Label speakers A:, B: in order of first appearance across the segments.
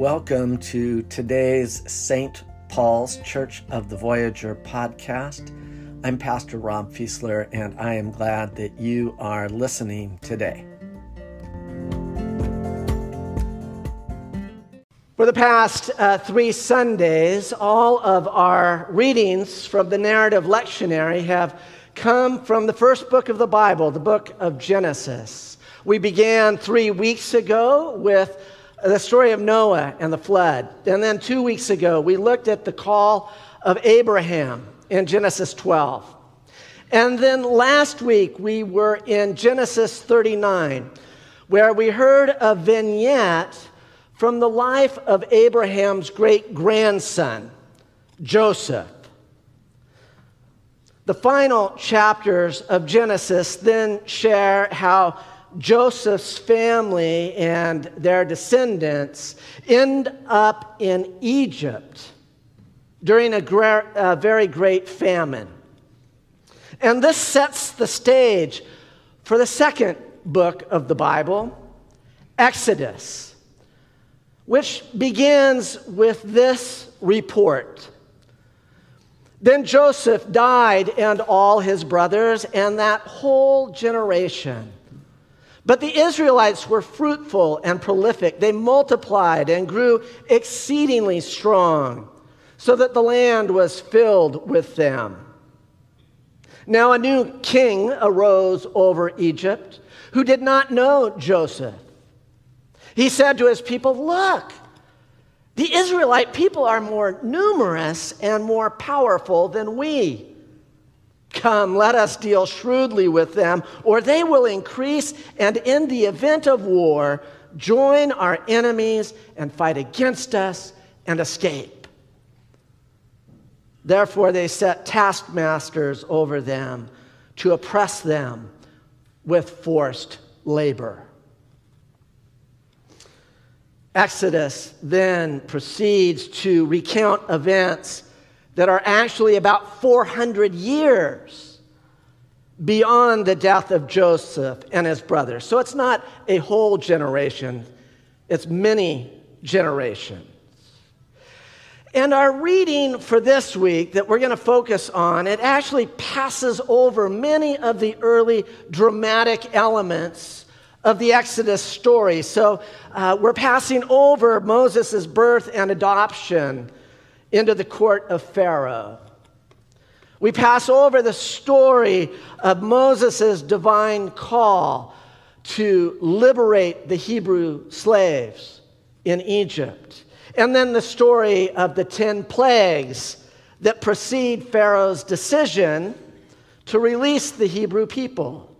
A: Welcome to today's St. Paul's Church of the Voyager podcast. I'm Pastor Rob Fiesler, and I am glad that you are listening today.
B: For the past uh, three Sundays, all of our readings from the narrative lectionary have come from the first book of the Bible, the book of Genesis. We began three weeks ago with the story of Noah and the flood. And then two weeks ago, we looked at the call of Abraham in Genesis 12. And then last week, we were in Genesis 39, where we heard a vignette from the life of Abraham's great grandson, Joseph. The final chapters of Genesis then share how Joseph's family and their descendants end up in Egypt during a, gra- a very great famine. And this sets the stage for the second book of the Bible, Exodus, which begins with this report. Then Joseph died and all his brothers and that whole generation. But the Israelites were fruitful and prolific. They multiplied and grew exceedingly strong, so that the land was filled with them. Now a new king arose over Egypt who did not know Joseph. He said to his people, Look, the Israelite people are more numerous and more powerful than we. Come, let us deal shrewdly with them, or they will increase, and in the event of war, join our enemies and fight against us and escape. Therefore, they set taskmasters over them to oppress them with forced labor. Exodus then proceeds to recount events that are actually about 400 years beyond the death of Joseph and his brothers. So it's not a whole generation, it's many generations. And our reading for this week that we're going to focus on, it actually passes over many of the early dramatic elements of the Exodus story. So uh, we're passing over Moses' birth and adoption into the court of Pharaoh. We pass over the story of Moses' divine call to liberate the Hebrew slaves in Egypt. And then the story of the 10 plagues that precede Pharaoh's decision to release the Hebrew people.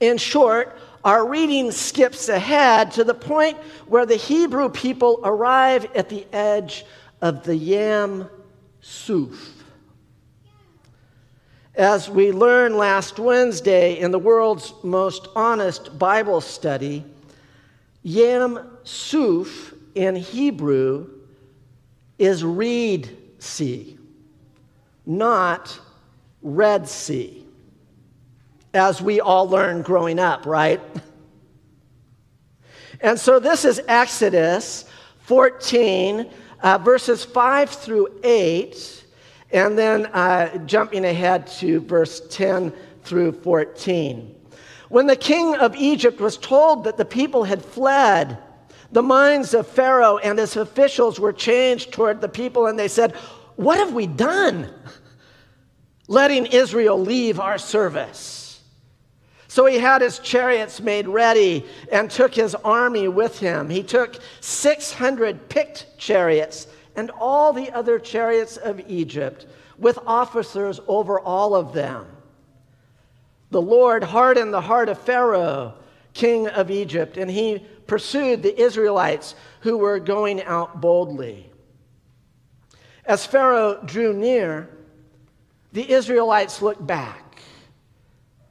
B: In short, our reading skips ahead to the point where the Hebrew people arrive at the edge of the Yam Suf. As we learned last Wednesday in the world's most honest Bible study, Yam Suf in Hebrew is Reed Sea, not Red Sea as we all learned growing up, right? And so this is Exodus 14, uh, verses 5 through 8, and then uh, jumping ahead to verse 10 through 14. When the king of Egypt was told that the people had fled, the minds of Pharaoh and his officials were changed toward the people, and they said, What have we done? Letting Israel leave our service. So he had his chariots made ready and took his army with him. He took 600 picked chariots and all the other chariots of Egypt, with officers over all of them. The Lord hardened the heart of Pharaoh, king of Egypt, and he pursued the Israelites who were going out boldly. As Pharaoh drew near, the Israelites looked back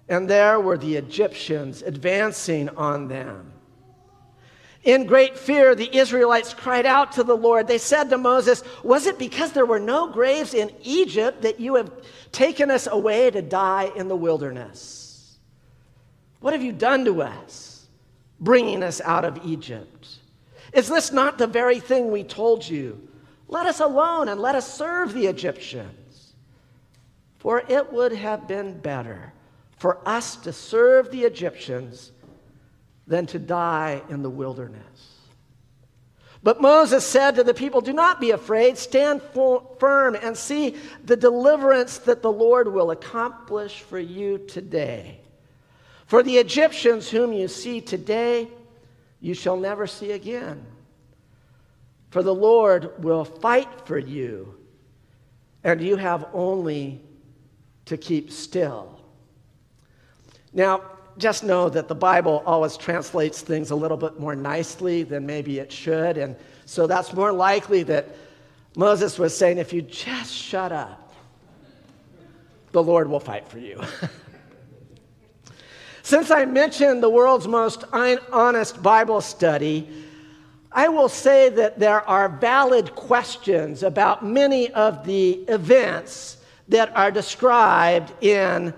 B: and there were the Egyptians advancing on them. In great fear, the Israelites cried out to the Lord. They said to Moses, Was it because there were no graves in Egypt that you have taken us away to die in the wilderness? What have you done to us, bringing us out of Egypt? Is this not the very thing we told you? Let us alone and let us serve the Egyptians. For it would have been better for us to serve the Egyptians than to die in the wilderness. But Moses said to the people, Do not be afraid, stand firm and see the deliverance that the Lord will accomplish for you today. For the Egyptians whom you see today, you shall never see again. For the Lord will fight for you, and you have only to keep still. Now, just know that the Bible always translates things a little bit more nicely than maybe it should. And so that's more likely that Moses was saying, if you just shut up, the Lord will fight for you. Since I mentioned the world's most honest Bible study, I will say that there are valid questions about many of the events that are described in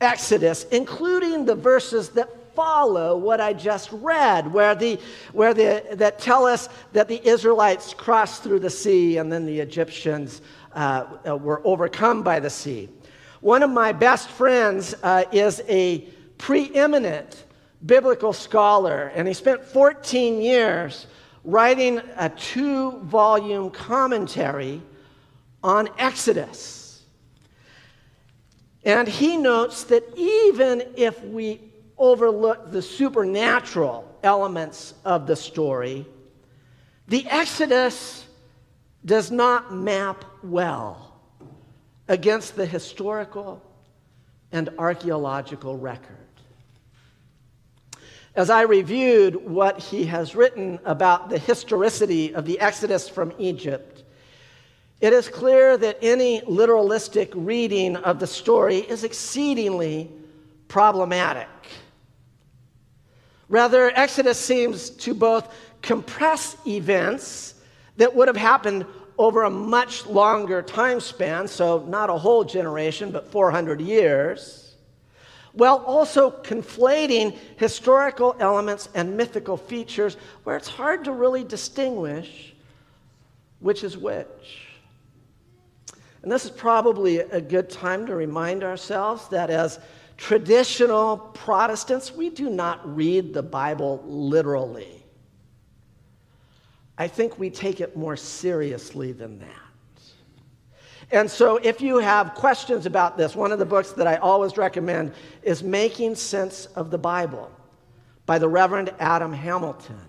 B: Exodus, including the verses that follow what I just read, where, the, where the, that tell us that the Israelites crossed through the sea and then the Egyptians uh, uh, were overcome by the sea. One of my best friends uh, is a preeminent biblical scholar, and he spent 14 years writing a two volume commentary on Exodus. And he notes that even if we overlook the supernatural elements of the story, the Exodus does not map well against the historical and archaeological record. As I reviewed what he has written about the historicity of the Exodus from Egypt, it is clear that any literalistic reading of the story is exceedingly problematic. Rather, Exodus seems to both compress events that would have happened over a much longer time span, so not a whole generation, but 400 years, while also conflating historical elements and mythical features where it's hard to really distinguish which is which. And this is probably a good time to remind ourselves that as traditional Protestants, we do not read the Bible literally. I think we take it more seriously than that. And so, if you have questions about this, one of the books that I always recommend is Making Sense of the Bible by the Reverend Adam Hamilton,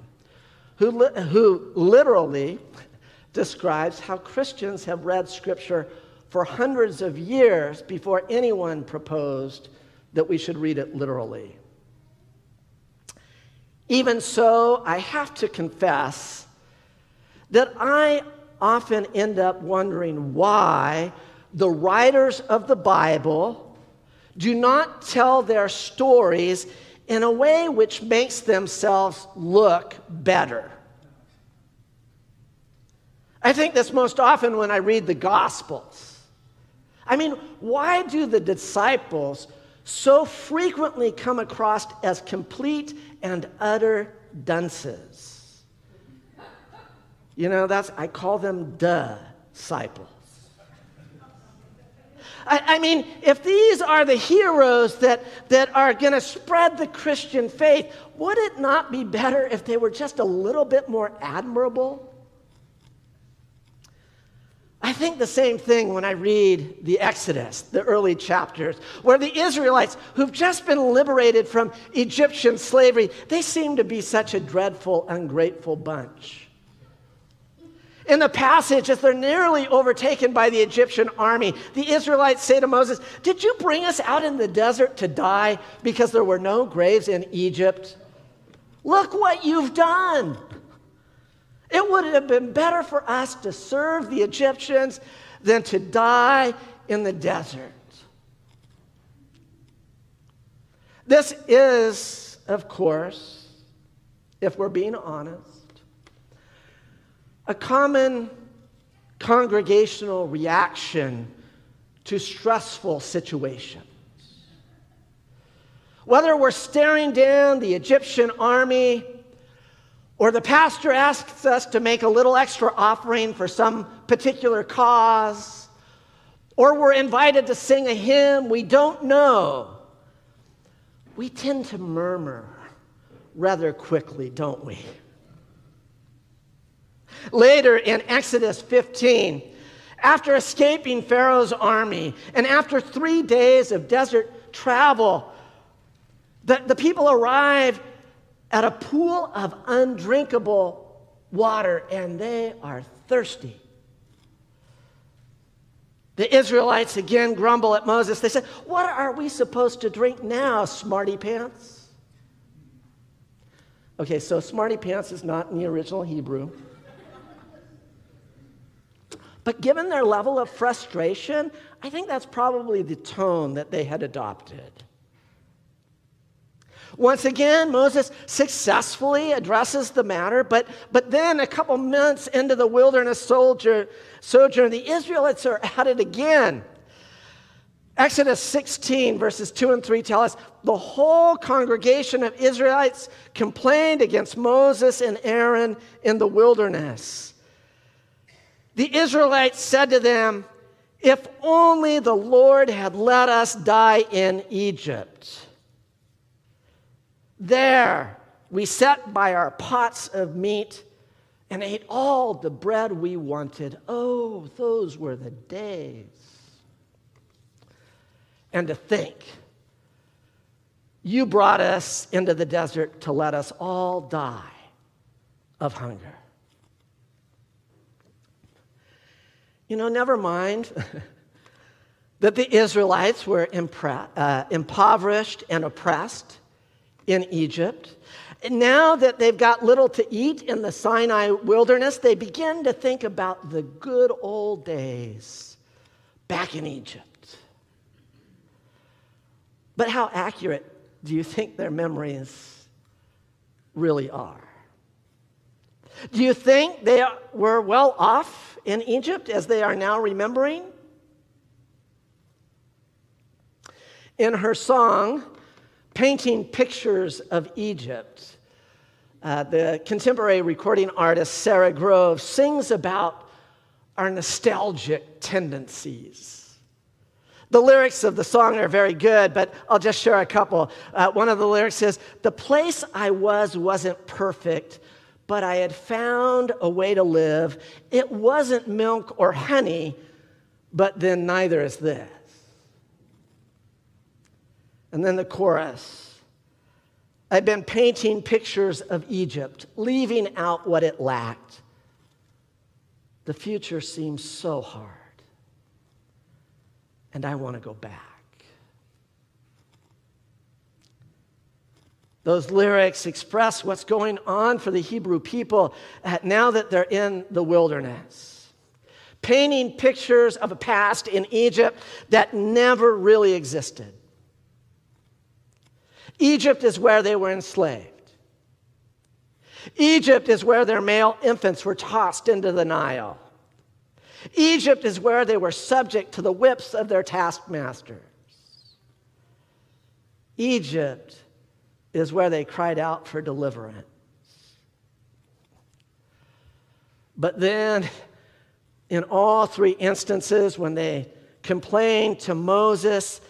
B: who, li- who literally describes how Christians have read Scripture for hundreds of years before anyone proposed that we should read it literally. Even so, I have to confess that I often end up wondering why the writers of the Bible do not tell their stories in a way which makes themselves look better. I think this most often when I read the Gospels. I mean, why do the disciples so frequently come across as complete and utter dunces? You know, that's, I call them disciples. I, I mean, if these are the heroes that, that are going to spread the Christian faith, would it not be better if they were just a little bit more admirable? I think the same thing when I read the Exodus, the early chapters, where the Israelites who've just been liberated from Egyptian slavery, they seem to be such a dreadful, ungrateful bunch. In the passage, as they're nearly overtaken by the Egyptian army, the Israelites say to Moses, Did you bring us out in the desert to die because there were no graves in Egypt? Look what you've done. It would have been better for us to serve the Egyptians than to die in the desert. This is, of course, if we're being honest, a common congregational reaction to stressful situations. Whether we're staring down the Egyptian army Or the pastor asks us to make a little extra offering for some particular cause. Or we're invited to sing a hymn we don't know. We tend to murmur rather quickly, don't we? Later in Exodus 15, after escaping Pharaoh's army and after three days of desert travel, the, the people arrive at a pool of undrinkable water and they are thirsty. The Israelites again grumble at Moses. They said, What are we supposed to drink now, smarty pants? Okay, so smarty pants is not in the original Hebrew. But given their level of frustration, I think that's probably the tone that they had adopted. Once again, Moses successfully addresses the matter, but, but then a couple months into the wilderness soldier, sojourn, the Israelites are at it again. Exodus 16, verses 2 and 3 tell us the whole congregation of Israelites complained against Moses and Aaron in the wilderness. The Israelites said to them, If only the Lord had let us die in Egypt. There we sat by our pots of meat and ate all the bread we wanted. Oh, those were the days. And to think, you brought us into the desert to let us all die of hunger. You know, never mind that the Israelites were impre- uh, impoverished and oppressed in Egypt. Now that they've got little to eat in the Sinai wilderness, they begin to think about the good old days back in Egypt. But how accurate do you think their memories really are? Do you think they were well off in Egypt as they are now remembering? In her song, Painting Pictures of Egypt, uh, the contemporary recording artist Sara Groves sings about our nostalgic tendencies. The lyrics of the song are very good, but I'll just share a couple. Uh, one of the lyrics says, The place I was wasn't perfect, but I had found a way to live. It wasn't milk or honey, but then neither is this. And then the chorus I've been painting pictures of Egypt, leaving out what it lacked. The future seems so hard, and I want to go back. Those lyrics express what's going on for the Hebrew people now that they're in the wilderness. Painting pictures of a past in Egypt that never really existed. Egypt is where they were enslaved. Egypt is where their male infants were tossed into the Nile. Egypt is where they were subject to the whips of their taskmasters. Egypt is where they cried out for deliverance. But then, in all three instances, when they complain to Moses,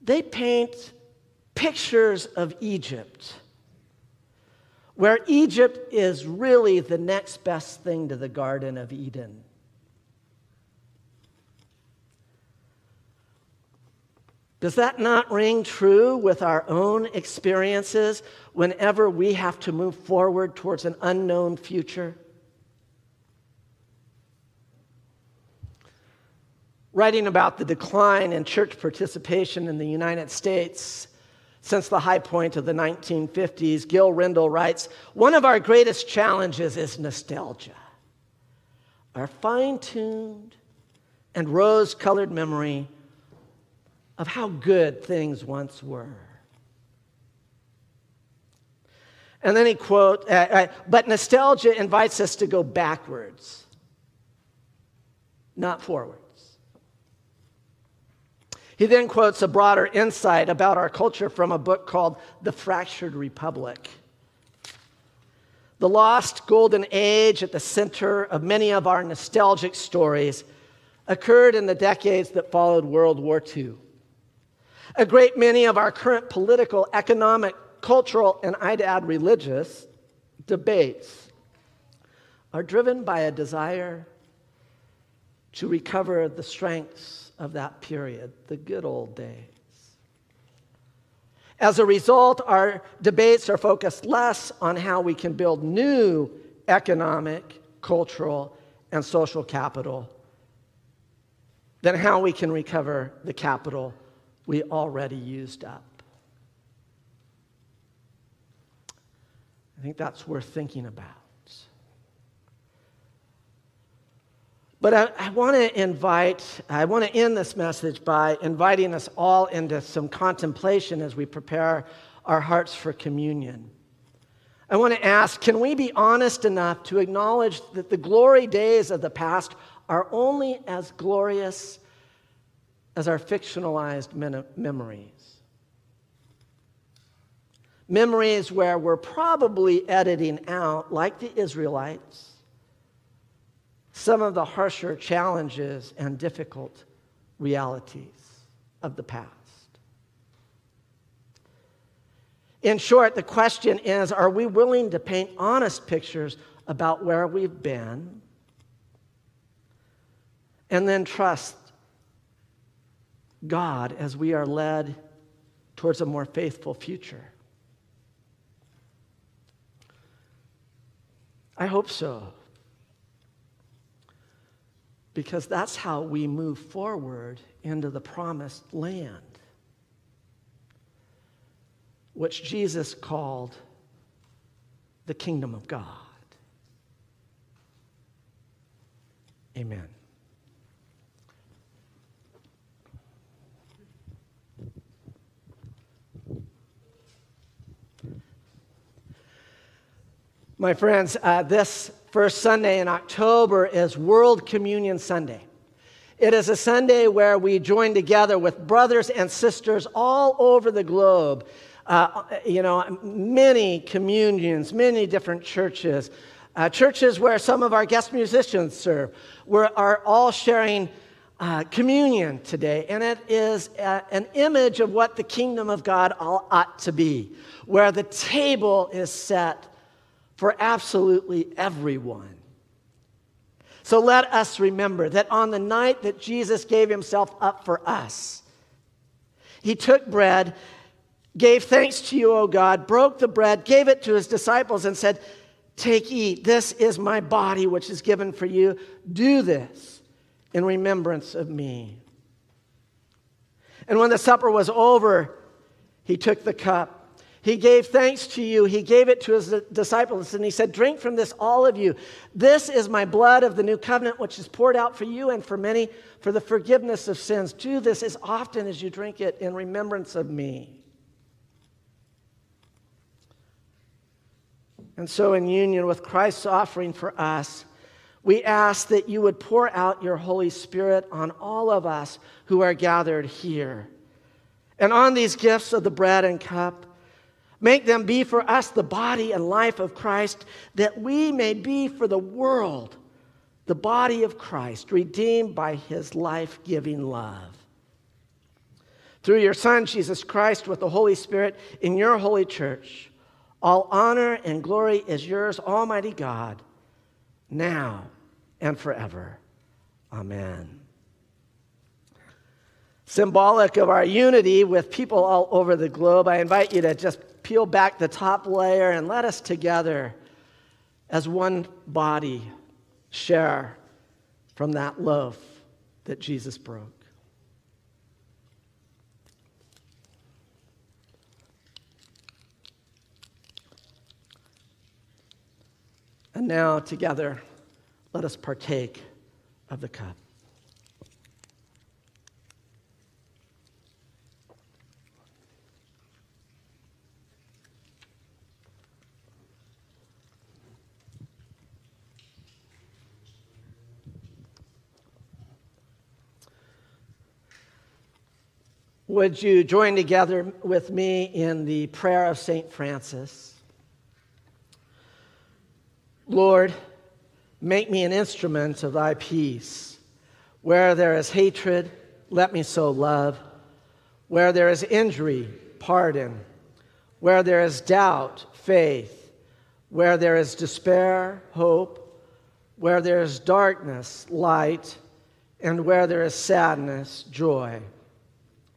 B: they paint pictures of Egypt, where Egypt is really the next best thing to the Garden of Eden. Does that not ring true with our own experiences whenever we have to move forward towards an unknown future? Writing about the decline in church participation in the United States since the high point of the 1950s, Gil Rendle writes One of our greatest challenges is nostalgia. Our fine tuned and rose colored memory of how good things once were. And then he quote, uh, uh, but nostalgia invites us to go backwards, not forwards. He then quotes a broader insight about our culture from a book called The Fractured Republic. The lost golden age at the center of many of our nostalgic stories occurred in the decades that followed World War II. A great many of our current political, economic, cultural, and I'd add religious debates are driven by a desire to recover the strengths of that period, the good old days. As a result, our debates are focused less on how we can build new economic, cultural, and social capital than how we can recover the capital we already used up. I think that's worth thinking about. But I, I want to invite, I want to end this message by inviting us all into some contemplation as we prepare our hearts for communion. I want to ask can we be honest enough to acknowledge that the glory days of the past are only as glorious as our fictionalized memories? Memories where we're probably editing out, like the Israelites, some of the harsher challenges and difficult realities of the past. In short, the question is are we willing to paint honest pictures about where we've been and then trust God as we are led towards a more faithful future? I hope so because that's how we move forward into the promised land, which Jesus called the kingdom of God. Amen. My friends, uh, this first Sunday in October is World Communion Sunday. It is a Sunday where we join together with brothers and sisters all over the globe. Uh, you know, many communions, many different churches, uh, churches where some of our guest musicians serve. We are all sharing uh, communion today, and it is a, uh, an image of what the kingdom of God all ought to be, where the table is set for absolutely everyone. So let us remember that on the night that Jesus gave himself up for us, he took bread, gave thanks to you, O God, broke the bread, gave it to his disciples, and said, Take, eat. This is my body, which is given for you. Do this in remembrance of me. And when the supper was over, he took the cup. He gave thanks to you. He gave it to his disciples, and he said, Drink from this, all of you. This is my blood of the new covenant, which is poured out for you and for many for the forgiveness of sins. Do this as often as you drink it in remembrance of me. And so, in union with Christ's offering for us, we ask that you would pour out your Holy Spirit on all of us who are gathered here. And on these gifts of the bread and cup, Make them be for us the body and life of Christ, that we may be for the world the body of Christ, redeemed by his life giving love. Through your Son, Jesus Christ, with the Holy Spirit in your holy church, all honor and glory is yours, Almighty God, now and forever. Amen. Symbolic of our unity with people all over the globe, I invite you to just peel back the top layer and let us together, as one body, share from that loaf that Jesus broke. And now, together, let us partake of the cup. Would you join together with me in the prayer of St. Francis? Lord, make me an instrument of thy peace. Where there is hatred, let me sow love. Where there is injury, pardon. Where there is doubt, faith. Where there is despair, hope. Where there is darkness, light. And where there is sadness, joy.